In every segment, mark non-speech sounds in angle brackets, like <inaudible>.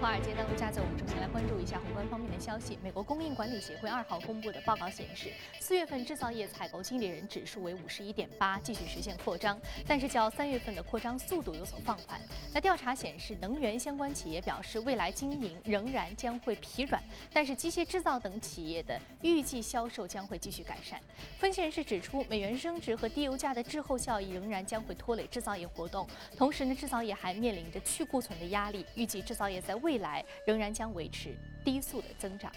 华尔街的陆家嘴，我们首先来关注一下宏观方面的消息。美国供应管理协会二号公布的报告显示，四月份制造业采购经理人指数为五十一点八，继续实现扩张，但是较三月份的扩张速度有所放缓。那调查显示，能源相关企业表示，未来经营仍然将会疲软，但是机械制造等企业的预计销售将会继续改善。分析人士指出，美元升值和低油价的滞后效益仍然将会拖累制造业活动，同时呢，制造业还面临着去库存的压力，预计制造业在未未来仍然将维持低速的增长。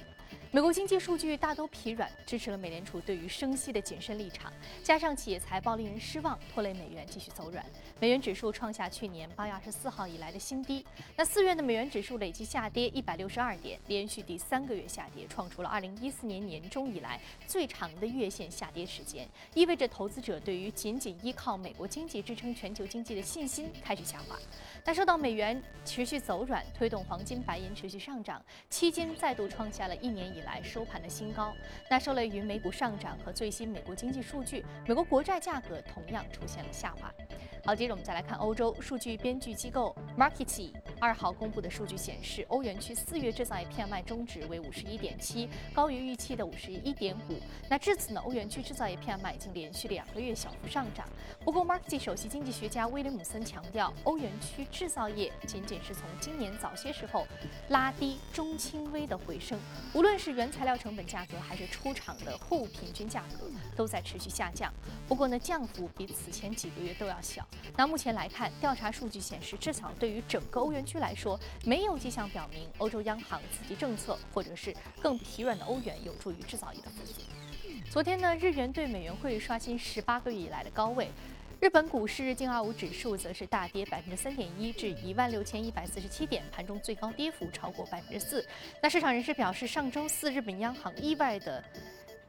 美国经济数据大都疲软，支持了美联储对于升息的谨慎立场。加上企业财报令人失望，拖累美元继续走软。美元指数创下去年八月二十四号以来的新低。那四月的美元指数累计下跌一百六十二点，连续第三个月下跌，创出了二零一四年年中以来最长的月线下跌时间，意味着投资者对于仅仅依靠美国经济支撑全球经济的信心开始下滑。那受到美元持续走软推动，黄金、白银持续上涨，期金再度创下了一年以来收盘的新高。那受累于美股上涨和最新美国经济数据，美国国债价格同样出现了下滑。好，接我们再来看欧洲数据编辑机构 MARKET 二号公布的数据显示，欧元区四月制造业 PMI 中值为五十一点七，高于预期的五十一点五。那至此呢，欧元区制造业 PMI 已经连续两个月小幅上涨。不过 MARKET 首席经济学家威廉姆森强调，欧元区制造业仅仅是从今年早些时候拉低中轻微的回升，无论是原材料成本价格还是出厂的货物平均价格都在持续下降。不过呢，降幅比此前几个月都要小。那目前来看，调查数据显示，至少对于整个欧元区来说，没有迹象表明欧洲央行刺激政策或者是更疲软的欧元有助于制造业的复苏。昨天呢，日元对美元汇率刷新十八个月以来的高位。日本股市日经二五指数则是大跌百分之三点一，至一万六千一百四十七点，盘中最高跌幅超过百分之四。那市场人士表示，上周四日本央行意外的。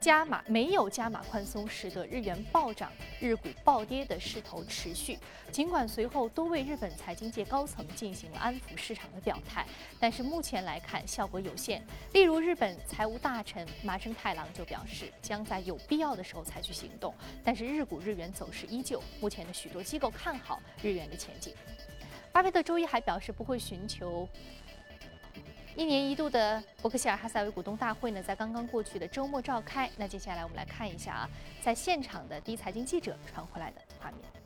加码没有加码宽松，使得日元暴涨、日股暴跌的势头持续。尽管随后多位日本财经界高层进行了安抚市场的表态，但是目前来看效果有限。例如，日本财务大臣麻生太郎就表示，将在有必要的时候采取行动。但是日股日元走势依旧，目前的许多机构看好日元的前景。巴菲特周一还表示不会寻求。一年一度的伯克希尔哈撒韦股东大会呢，在刚刚过去的周末召开。那接下来我们来看一下啊，在现场的第一财经记者传回来的画面。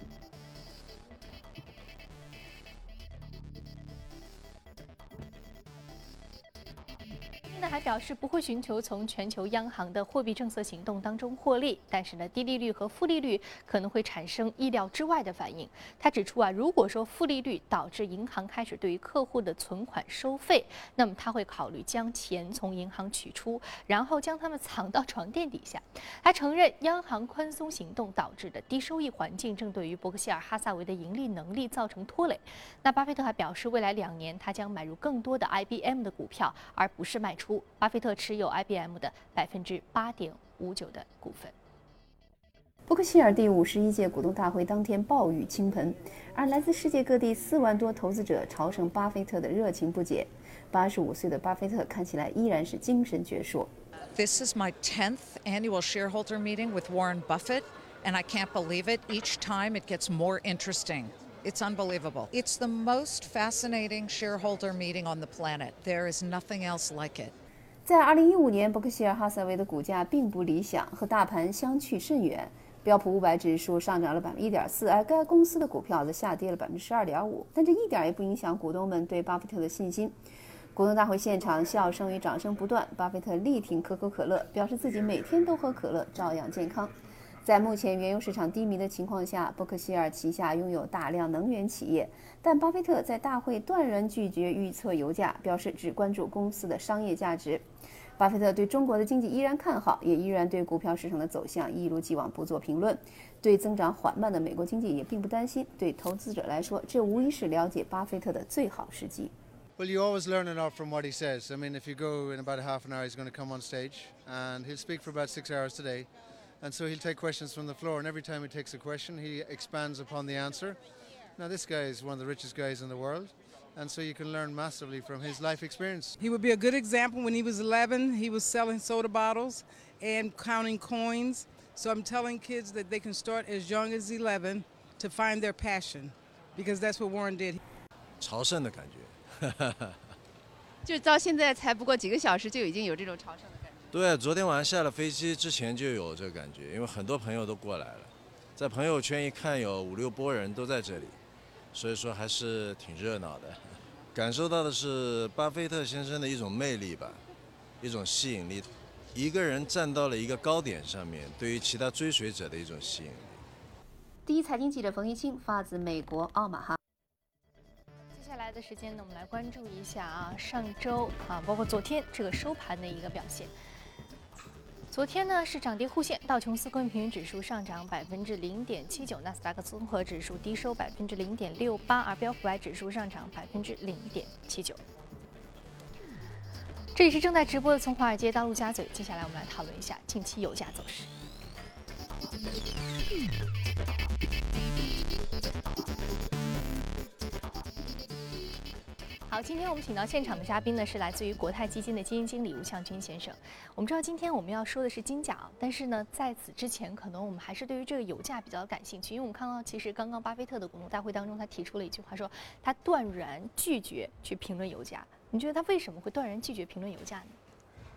还表示不会寻求从全球央行的货币政策行动当中获利，但是呢，低利率和负利率可能会产生意料之外的反应。他指出啊，如果说负利率导致银行开始对于客户的存款收费，那么他会考虑将钱从银行取出，然后将它们藏到床垫底下。他承认央行宽松行动导致的低收益环境正对于伯克希尔哈萨维的盈利能力造成拖累。那巴菲特还表示，未来两年他将买入更多的 IBM 的股票，而不是卖出。巴菲特持有 IBM 的百分之八点五九的股份。伯克希尔第五十一届股东大会当天暴雨倾盆，而来自世界各地四万多投资者朝圣巴菲特的热情不减。八十五岁的巴菲特看起来依然是精神矍铄。This is my tenth annual shareholder meeting with Warren Buffett, and I can't believe it. Each time it gets more interesting. It's unbelievable. It's the most fascinating shareholder meeting on the planet. There is nothing else like it. 在2015年，伯克希尔哈撒韦的股价并不理想，和大盘相去甚远。标普五百指数上涨了百分之一点四，而该公司的股票则下跌了百分之十二点五。但这一点也不影响股东们对巴菲特的信心。股东大会现场，笑声与掌声不断。巴菲特力挺可口可乐，表示自己每天都喝可乐，照样健康。在目前原油市场低迷的情况下，伯克希尔旗下拥有大量能源企业，但巴菲特在大会断然拒绝预测油价，表示只关注公司的商业价值。巴菲特对中国的经济依然看好，也依然对股票市场的走向一如既往不做评论。对增长缓慢的美国经济也并不担心。对投资者来说，这无疑是了解巴菲特的最好时机。Well, you always learn enough from what he says. I mean, if you go in about half an hour, he's going to come on stage and he'll speak for about six hours today. And so he'll take questions from the floor, and every time he takes a question, he expands upon the answer. Now, this guy is one of the richest guys in the world, and so you can learn massively from his life experience. He would be a good example when he was 11. He was selling soda bottles and counting coins. So I'm telling kids that they can start as young as 11 to find their passion, because that's what Warren did. 朝圣的感觉， <laughs> 就到现在才不过几个小时，就已经有这种朝圣的感觉。对，昨天晚上下了飞机之前就有这个感觉，因为很多朋友都过来了，在朋友圈一看有五六波人都在这里， 所以说还是挺热闹的。<laughs> 感受到的是巴菲特先生的一种魅力吧，一种吸引力。一个人站到了一个高点上面，对于其他追随者的一种吸引力。第一财经记者冯一清发自美国奥马哈。接下来的时间呢，我们来关注一下啊，上周啊，包括昨天这个收盘的一个表现。昨天呢是涨跌互现，道琼斯工业平均指数上涨百分之零点七九，纳斯达克综合指数低收百分之零点六八，而标普百指数上涨百分之零点七九。这里是正在直播的从华尔街到陆家嘴，接下来我们来讨论一下近期油价走势。好，今天我们请到现场的嘉宾呢是来自于国泰基金的基金经理吴向军先生。我们知道今天我们要说的是金价，但是呢，在此之前，可能我们还是对于这个油价比较感兴趣，因为我们看到其实刚刚巴菲特的股东大会当中，他提出了一句话，说他断然拒绝去评论油价。你觉得他为什么会断然拒绝评论油价呢？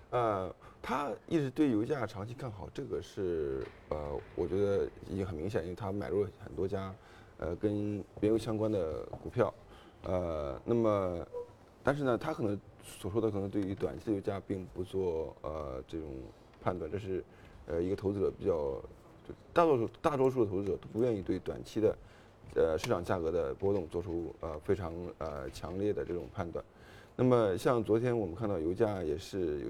呃，他一直对油价长期看好，这个是呃，我觉得已经很明显，因为他买入了很多家呃跟原油相关的股票。呃，那么，但是呢，他可能所说的可能对于短期的油价并不做呃这种判断，这是呃一个投资者比较，大多数大多数的投资者都不愿意对短期的呃市场价格的波动做出呃非常呃强烈的这种判断。那么像昨天我们看到油价也是有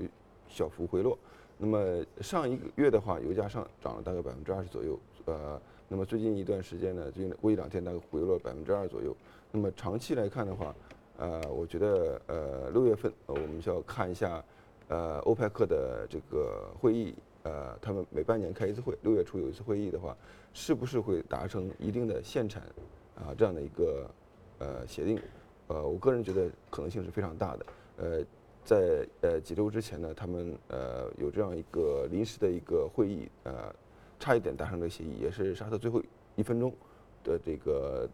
小幅回落，那么上一个月的话，油价上涨了大概百分之二十左右，呃，那么最近一段时间呢，最近过一两天大概回落百分之二左右。那么长期来看的话，呃，我觉得呃六月份我们需要看一下，呃欧派克的这个会议，呃他们每半年开一次会，六月初有一次会议的话，是不是会达成一定的限产啊这样的一个呃协定？呃，我个人觉得可能性是非常大的。呃，在呃几周之前呢，他们呃有这样一个临时的一个会议，呃差一点达成这个协议，也是沙特最后一分钟的这个。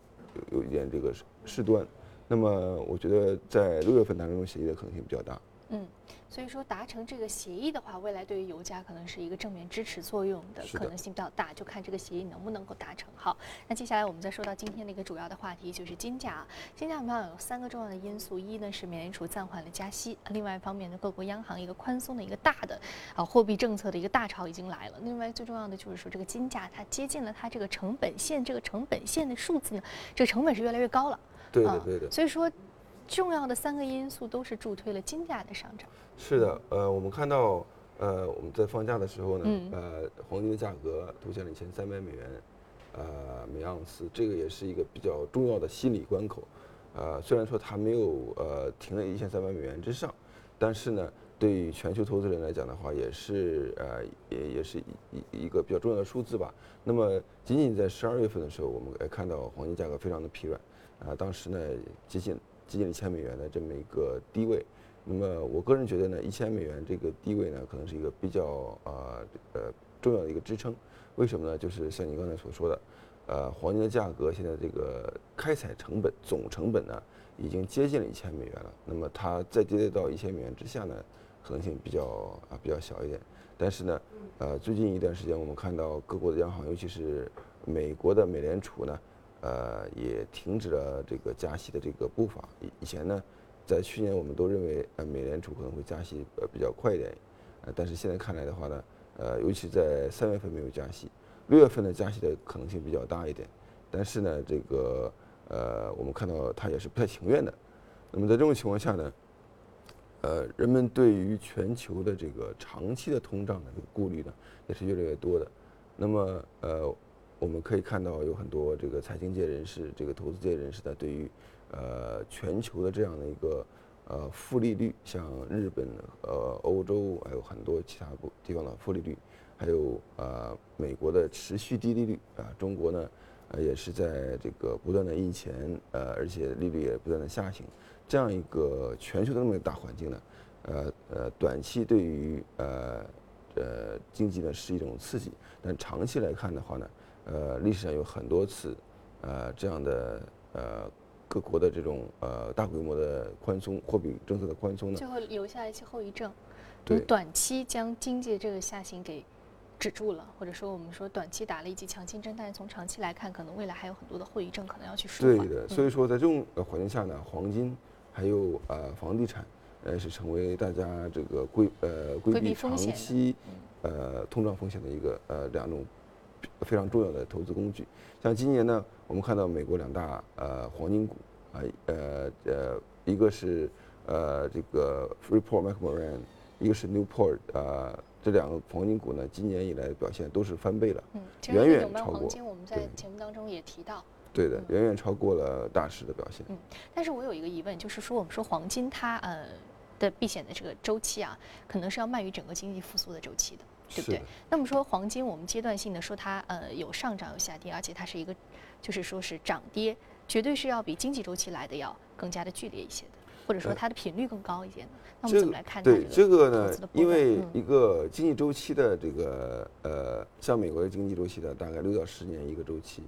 有一点这个事端，那么我觉得在六月份当中协议的可能性比较大。嗯，所以说达成这个协议的话，未来对于油价可能是一个正面支持作用的可能性比较大，就看这个协议能不能够达成。好，那接下来我们再说到今天的一个主要的话题，就是金价。金价我们有三个重要的因素，一呢是美联储暂缓了加息，另外一方面呢各国央行一个宽松的一个大的啊货币政策的一个大潮已经来了。另外最重要的就是说这个金价它接近了它这个成本线，这个成本线的数字呢，这个成本是越来越高了。对的，对的。所以说。重要的三个因素都是助推了金价的上涨。是的，呃，我们看到，呃，我们在放假的时候呢，呃，黄金的价格突现了一千三百美元，呃，每盎司，这个也是一个比较重要的心理关口。呃，虽然说它没有呃停在一千三百美元之上，但是呢，对于全球投资人来讲的话，也是呃也也是一一个比较重要的数字吧。那么，仅仅在十二月份的时候，我们来看到黄金价格非常的疲软，啊，当时呢接近。接近一千美元的这么一个低位，那么我个人觉得呢，一千美元这个低位呢，可能是一个比较呃呃重要的一个支撑。为什么呢？就是像你刚才所说的，呃，黄金的价格现在这个开采成本总成本呢，已经接近了一千美元了。那么它再跌到一千美元之下呢，可能性比较啊比较小一点。但是呢，呃，最近一段时间我们看到各国的央行，尤其是美国的美联储呢。呃，也停止了这个加息的这个步伐。以以前呢，在去年我们都认为，呃，美联储可能会加息呃比较快一点，呃，但是现在看来的话呢，呃，尤其在三月份没有加息，六月份的加息的可能性比较大一点。但是呢，这个呃，我们看到他也是不太情愿的。那么在这种情况下呢，呃，人们对于全球的这个长期的通胀的这个顾虑呢，也是越来越多的。那么呃。我们可以看到有很多这个财经界人士、这个投资界人士呢，对于呃全球的这样的一个呃负利率，像日本、呃欧洲还有很多其他部地方的负利率，还有呃美国的持续低利率啊，中国呢呃也是在这个不断的印钱，呃而且利率也不断的下行，这样一个全球的这么一个大环境呢，呃呃短期对于呃呃经济呢是一种刺激，但长期来看的话呢。呃，历史上有很多次，呃，这样的呃各国的这种呃大规模的宽松货币政策的宽松呢，最后留下一些后遗症。对短期将经济这个下行给止住了，或者说我们说短期打了一剂强心针，但是从长期来看，可能未来还有很多的后遗症可能要去舒缓。对的，所以说在这种呃环境下呢，黄金还有呃房地产，呃是成为大家这个规呃规避长期呃通胀风险的一个呃两种非常重要的投资工具。像今年呢，我们看到美国两大呃黄金股啊呃呃一个是呃这个 Freeport McMoran。一个是 Newport，呃，这两个黄金股呢，今年以来表现都是翻倍了，嗯，远远超过。黄金我们在节目当中也提到，对的，远远超过了大市的表现。嗯，但是我有一个疑问，就是说我们说黄金它呃的避险的这个周期啊，可能是要慢于整个经济复苏的周期的，对不对？那么说黄金，我们阶段性的说它呃有上涨有下跌，而且它是一个就是说是涨跌，绝对是要比经济周期来的要更加的剧烈一些的。或者说它的频率更高一点，那我们怎么来看对这个呢？因为一个经济周期的这个呃，像美国的经济周期的大概六到十年一个周期，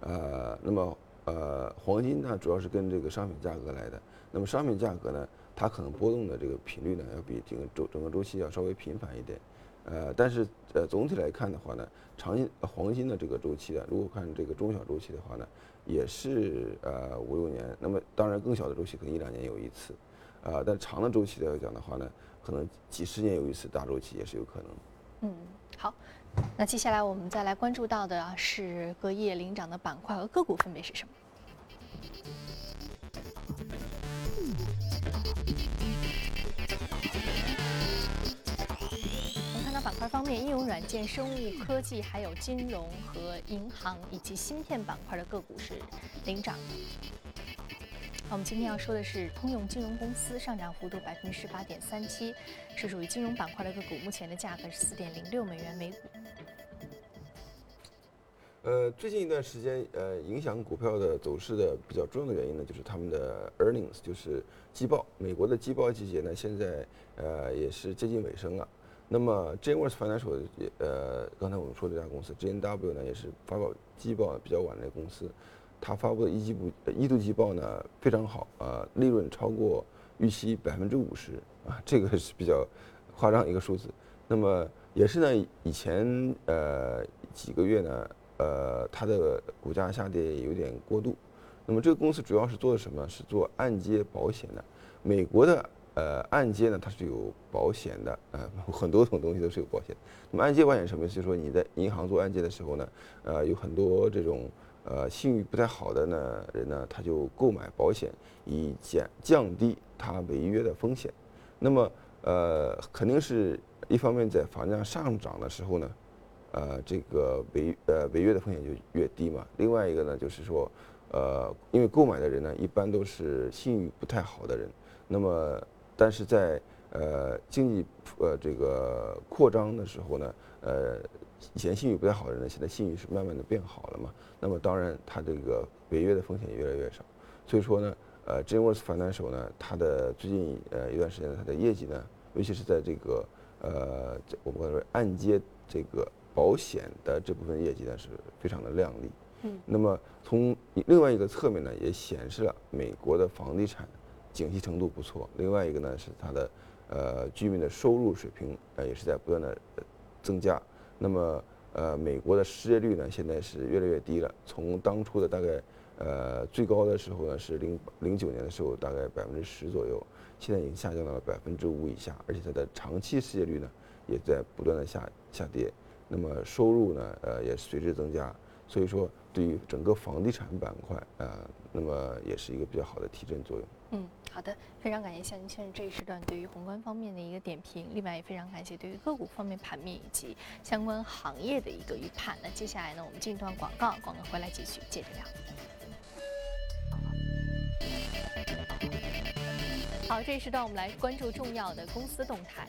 呃，那么呃，黄金呢主要是跟这个商品价格来的。那么商品价格呢，它可能波动的这个频率呢要比这个周整个周期要稍微频繁一点，呃，但是呃总体来看的话呢，长黄金的这个周期啊，如果看这个中小周期的话呢。也是呃五六年，那么当然更小的周期可能一两年有一次，啊，但长的周期来讲的话呢，可能几十年有一次大周期也是有可能。嗯，好，那接下来我们再来关注到的是隔夜领涨的板块和个股分别是什么？方面，应用软件、生物科技、还有金融和银行以及芯片板块的个股是领涨的。我们今天要说的是通用金融公司，上涨幅度百分之十八点三七，是属于金融板块的个股，目前的价格是四点零六美元每股。呃，最近一段时间，呃，影响股票的走势的比较重要的原因呢，就是他们的 earnings，就是季报。美国的季报季节呢，现在呃也是接近尾声了。那么 j a m e s Financial 也呃，刚才我们说这家公司 JNW 呢，也是发表季报比较晚的公司，它发布的一季部一度季报呢非常好啊，利润超过预期百分之五十啊，这个是比较夸张一个数字。那么也是呢，以前呃几个月呢，呃它的股价下跌有点过度。那么这个公司主要是做的什么？是做按揭保险的，美国的。呃，按揭呢，它是有保险的，呃，很多种东西都是有保险。那么按揭保险什么意思？就是说你在银行做按揭的时候呢，呃，有很多这种呃信誉不太好的呢人呢，他就购买保险以减降低他违约的风险。那么呃，肯定是一方面在房价上涨的时候呢，呃，这个违呃违约的风险就越低嘛。另外一个呢，就是说呃，因为购买的人呢，一般都是信誉不太好的人，那么。但是在呃经济呃这个扩张的时候呢，呃以前信誉不太好的人呢，现在信誉是慢慢的变好了嘛。那么当然它这个违约的风险也越来越少。所以说呢，呃 j a m e s Financial 呢，它的最近呃一段时间它的业绩呢，尤其是在这个呃我们说按揭这个保险的这部分业绩呢，是非常的靓丽。嗯。那么从另外一个侧面呢，也显示了美国的房地产。景气程度不错，另外一个呢是它的呃居民的收入水平呃也是在不断的增加。那么呃美国的失业率呢现在是越来越低了，从当初的大概呃最高的时候呢是零零九年的时候大概百分之十左右，现在已经下降到了百分之五以下，而且它的长期失业率呢也在不断的下下跌。那么收入呢呃也随之增加，所以说对于整个房地产板块呃，那么也是一个比较好的提振作用。嗯。好的，非常感谢向您先生这一时段对于宏观方面的一个点评，另外也非常感谢对于个股方面盘面以及相关行业的一个预判。那接下来呢，我们进一段广告，广告回来继续接着聊。好，这一时段我们来关注重要的公司动态。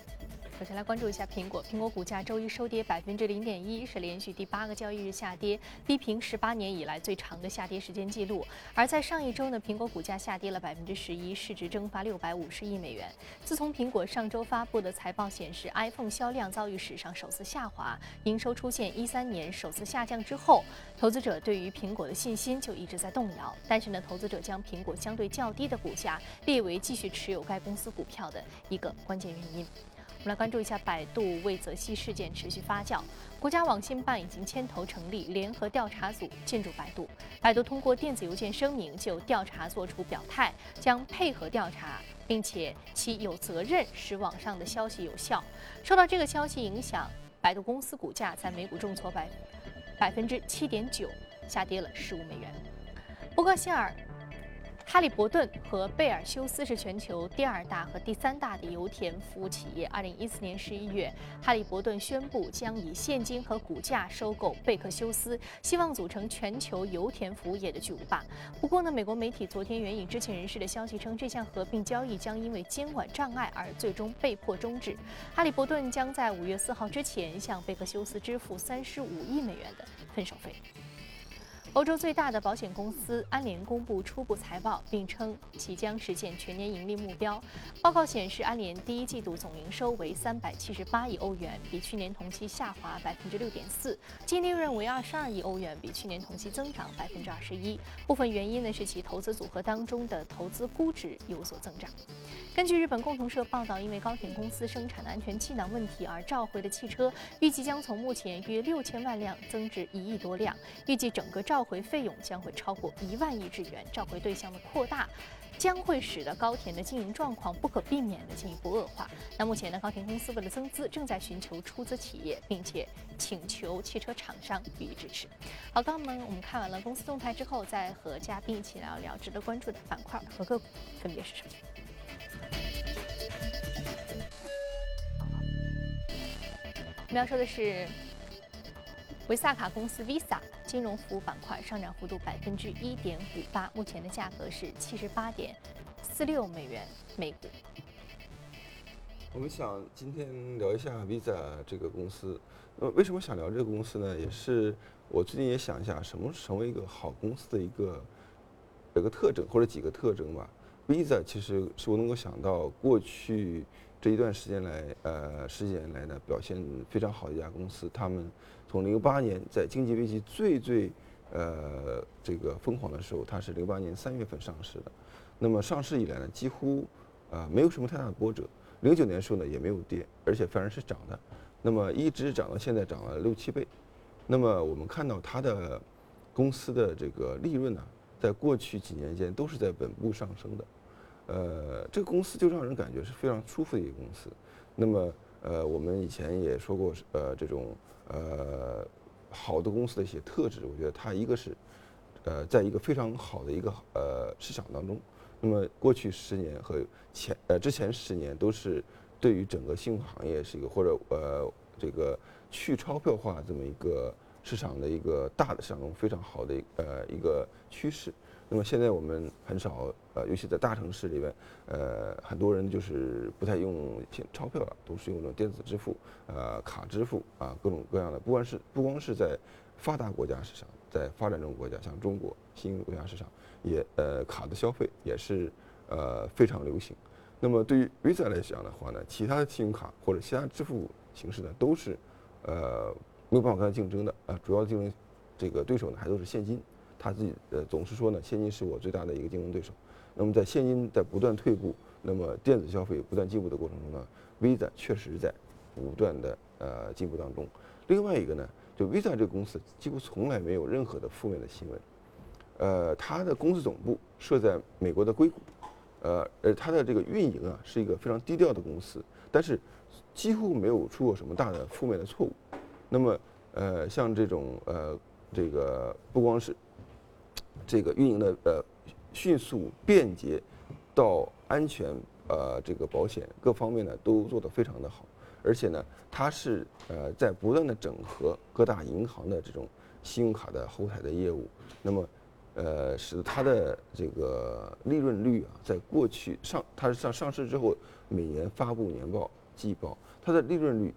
首先来关注一下苹果，苹果股价周一收跌百分之零点一，是连续第八个交易日下跌，逼平十八年以来最长的下跌时间记录。而在上一周呢，苹果股价下跌了百分之十一，市值蒸发六百五十亿美元。自从苹果上周发布的财报显示，iPhone 销量遭遇史上首次下滑，营收出现一三年首次下降之后，投资者对于苹果的信心就一直在动摇。但是呢，投资者将苹果相对较低的股价列为继续持有该公司股票的一个关键原因。我们来关注一下百度魏则西事件持续发酵，国家网信办已经牵头成立联合调查组进驻百度。百度通过电子邮件声明就调查作出表态，将配合调查，并且其有责任使网上的消息有效。受到这个消息影响，百度公司股价在美股重挫百百分之七点九，下跌了十五美元。伯克希尔。哈利伯顿和贝尔修斯是全球第二大和第三大的油田服务企业。二零一四年十一月，哈利伯顿宣布将以现金和股价收购贝克修斯，希望组成全球油田服务业的巨无霸。不过呢，美国媒体昨天援引知情人士的消息称，这项合并交易将因为监管障碍而最终被迫终止。哈利伯顿将在五月四号之前向贝克修斯支付三十五亿美元的分手费。欧洲最大的保险公司安联公布初步财报，并称其将实现全年盈利目标。报告显示，安联第一季度总营收为三百七十八亿欧元，比去年同期下滑百分之六点四；净利润为二十二亿欧元，比去年同期增长百分之二十一。部分原因呢是其投资组合当中的投资估值有所增长。根据日本共同社报道，因为高田公司生产的安全气囊问题而召回的汽车，预计将从目前约六千万辆增至一亿多辆。预计整个召回费用将会超过一万亿日元。召回对象的扩大，将会使得高田的经营状况不可避免地进一步恶化。那目前呢，高田公司为了增资，正在寻求出资企业，并且请求汽车厂商予以支持。好，刚刚我们看完了公司动态之后，再和嘉宾一起聊聊值得关注的板块和个股分别是什么。我们要说的是，维萨卡公司 Visa 金融服务板块上涨幅度百分之一点五八，目前的价格是七十八点四六美元每股。我们想今天聊一下 Visa 这个公司。呃，为什么想聊这个公司呢？也是我最近也想一下，什么成为一个好公司的一个有个特征或者几个特征吧。Visa 其实是我能够想到过去这一段时间来，呃，十几年来呢表现非常好的一家公司。他们从零八年在经济危机最最呃这个疯狂的时候，它是零八年三月份上市的。那么上市以来呢，几乎啊没有什么太大的波折。零九年的时候呢也没有跌，而且反而是涨的。那么一直涨到现在涨了六七倍。那么我们看到它的公司的这个利润呢，在过去几年间都是在稳步上升的。呃，这个公司就让人感觉是非常舒服的一个公司。那么，呃，我们以前也说过，呃，这种呃好的公司的一些特质，我觉得它一个是，呃，在一个非常好的一个呃市场当中。那么过去十年和前呃之前十年都是对于整个信用行业是一个或者呃这个去钞票化这么一个市场的一个大的市场非常好的呃一个趋势。那么现在我们很少，呃，尤其在大城市里边，呃，很多人就是不太用钱钞票了，都是用那种电子支付，呃，卡支付啊，各种各样的。不管是不光是在发达国家市场，在发展中国家，像中国新兴国家市场，也呃，卡的消费也是呃非常流行。那么对于 Visa 来讲的话呢，其他的信用卡或者其他支付形式呢，都是呃没有办法跟它竞争的啊，主要竞争这个对手呢，还都是现金。他自己呃总是说呢，现金是我最大的一个竞争对手。那么在现金在不断退步，那么电子消费不断进步的过程中呢，Visa 确实在不断的呃进步当中。另外一个呢，就 Visa 这个公司几乎从来没有任何的负面的新闻。呃，它的公司总部设在美国的硅谷，呃，而它的这个运营啊是一个非常低调的公司，但是几乎没有出过什么大的负面的错误。那么呃，像这种呃这个不光是这个运营的呃迅速便捷，到安全呃这个保险各方面呢都做得非常的好，而且呢它是呃在不断的整合各大银行的这种信用卡的后台的业务，那么呃使得它的这个利润率啊在过去上它是上上市之后每年发布年报季报，它的利润率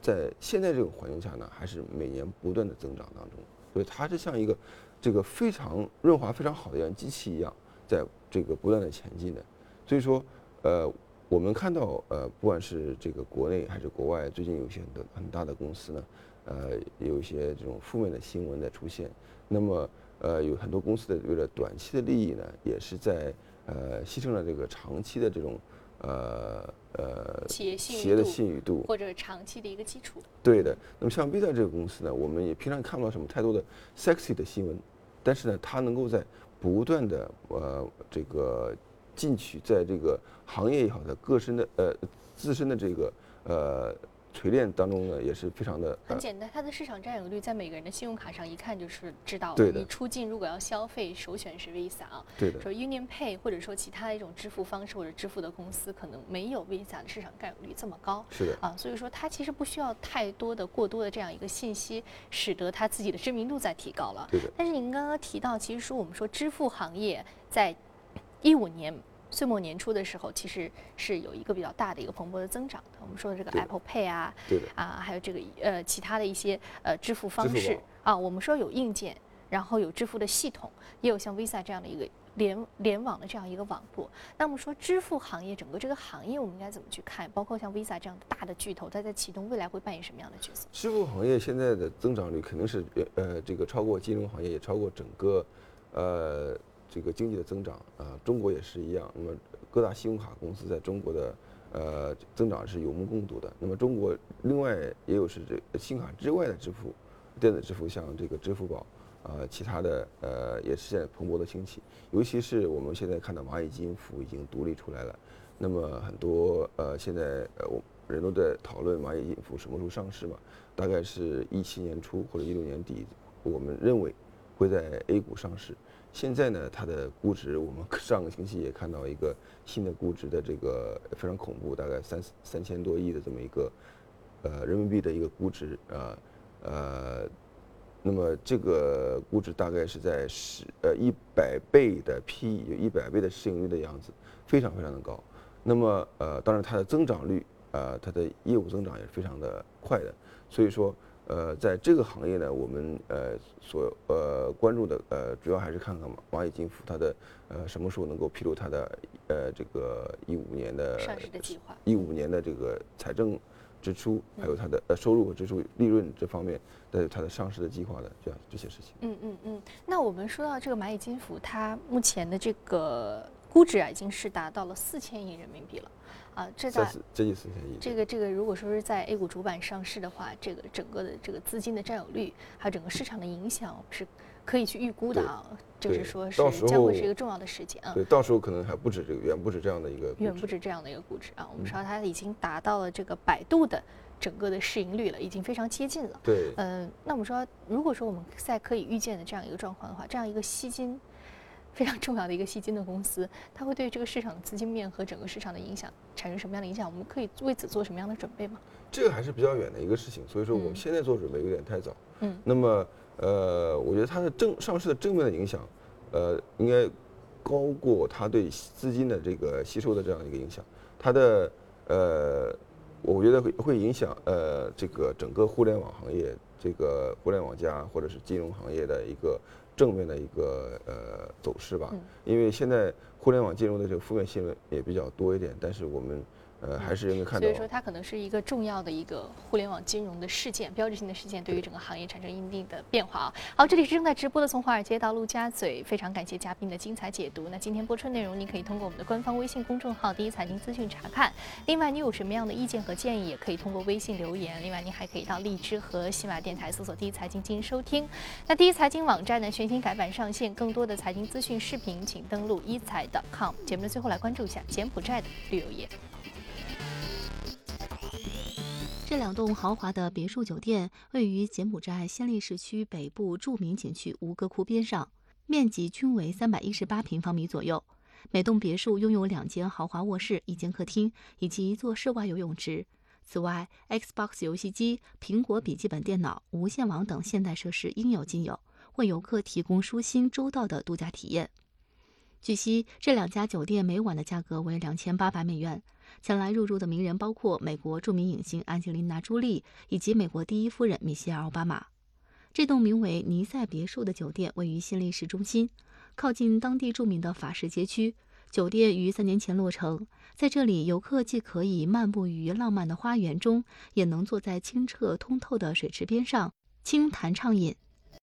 在现在这种环境下呢，还是每年不断的增长当中，所以它是像一个这个非常润滑非常好的像机器一样，在这个不断的前进的。所以说，呃，我们看到呃，不管是这个国内还是国外，最近有些很很大的公司呢，呃，有一些这种负面的新闻在出现。那么，呃，有很多公司的为了短期的利益呢，也是在呃牺牲了这个长期的这种呃呃企业信企业的信誉度。或者长期的一个基础。对的，那么像 Visa 这个公司呢，我们也平常看不到什么太多的 sexy 的新闻，但是呢，它能够在不断的呃这个进取在这个行业也好，在个身的呃自身的这个呃锤炼当中呢，也是非常的呃很简单，它的市场占有率在每个人的信用卡上一看就是知道。对的你出境如果要消费，首选是 Visa 啊。对的说 Union Pay 或者说其他的一种支付方式或者支付的公司，可能没有 Visa 的市场占有率这么高。是的啊，所以说它其实不需要太多的、过多的这样一个信息，使得它自己的知名度在提高了。对的但是您刚刚提到，其实说我们说支付行业在一五年岁末年初的时候，其实是有一个比较大的一个蓬勃的增长的。我们说的这个 Apple Pay 啊，对的啊，还有这个呃其他的一些呃支付方式啊，我们说有硬件，然后有支付的系统，也有像 Visa 这样的一个联联网的这样一个网络。那么说支付行业整个这个行业，我们应该怎么去看？包括像 Visa 这样的大的巨头，它在启动未来会扮演什么样的角色？支付行业现在的增长率肯定是呃呃这个超过金融行业，也超过整个呃这个经济的增长啊、中国也是一样。那么各大信用卡公司在中国的呃增长是有目共睹的。那么中国另外也有是这信用卡之外的支付，电子支付，像这个支付宝。呃，其他的呃也是在蓬勃的兴起，尤其是我们现在看到蚂蚁金服已经独立出来了，那么很多呃现在呃我人都在讨论蚂蚁金服什么时候上市嘛，大概是一七年初或者一六年底，我们认为会在 A 股上市。现在呢，它的估值我们上个星期也看到一个新的估值的这个非常恐怖，大概三三千多亿的这么一个呃人民币的一个估值啊呃那么这个估值大概是在十呃一百倍的 PE，有一百倍的市盈率的样子，非常非常的高。那么呃，当然它的增长率，呃，它的业务增长也是非常的快的。所以说，呃，在这个行业呢，我们呃所呃关注的呃主要还是看看蚂蚁金服它的呃什么时候能够披露它的呃这个一五年的上市的计划一五年的这个财政支出，还有它的呃收入和支出利润这方面的它的上市的计划的这样这些事情。嗯嗯嗯。那我们说到这个蚂蚁金服，它目前的这个估值啊，已经是达到了四千亿人民币了，啊，这在三四接近四千亿。这个这个，如果说是在 A 股主板上市的话，这个整个的这个资金的占有率，还有整个市场的影响是可以去预估的啊，就是说是将会是一个重要的事件啊。对，到时候可能还不止这个，远不止这样的一个远不止这样的一个估值啊。我们嗯说它已经达到了这个百度的整个的市盈率了，已经非常接近了。对嗯、那我们说，如果说我们在可以预见的这样一个状况的话，这样一个吸金非常重要的一个吸金的公司，它会对这个市场的资金面和整个市场的影响产生什么样的影响？我们可以为此做什么样的准备吗？这个还是比较远的一个事情，所以说我们嗯现在做准备有点太早。嗯那么呃，我觉得它的正上市的正面的影响，呃，应该高过它对资金的这个吸收的这样一个影响。它的呃，我觉得会会影响呃这个整个互联网行业，这个互联网加或者是金融行业的一个正面的一个呃走势吧。嗯因为现在互联网金融的这个负面新闻也比较多一点，但是我们呃还是应该看到所以。说，它可能是一个重要的一个互联网金融的事件，标志性的事件，对于整个行业产生一定的变化啊。好，这里是正在直播的从华尔街到陆家嘴，非常感谢嘉宾的精彩解读。那今天播出内容，您可以通过我们的官方微信公众号“第一财经资讯”查看。另外，你有什么样的意见和建议，也可以通过微信留言。另外，您还可以到荔枝和喜马电台搜索“第一财经”进行收听。那第一财经网站呢全新改版上线，更多的财经资讯视频，请登录一财 .com。节目的最后来关注一下柬埔寨的旅游业。这两栋豪华的别墅酒店位于柬埔寨暹粒市区北部著名景区吴哥窟边上，面积均为三百一十八平方米左右。每栋别墅拥有两间豪华卧室、一间客厅以及一座室外游泳池。此外，Xbox 游戏机、苹果笔记本电脑、无线网等现代设施应有尽有，为游客提供舒心周到的度假体验。据悉，这两家酒店每晚的价格为两千八百美元。前来入住的名人包括美国著名影星安吉丽娜·朱莉以及美国第一夫人米歇尔·奥巴马。这栋名为尼塞别墅的酒店位于新力市中心，靠近当地著名的法式街区。酒店于三年前落成，在这里，游客既可以漫步于浪漫的花园中，也能坐在清澈通透的水池边上，轻谈畅饮。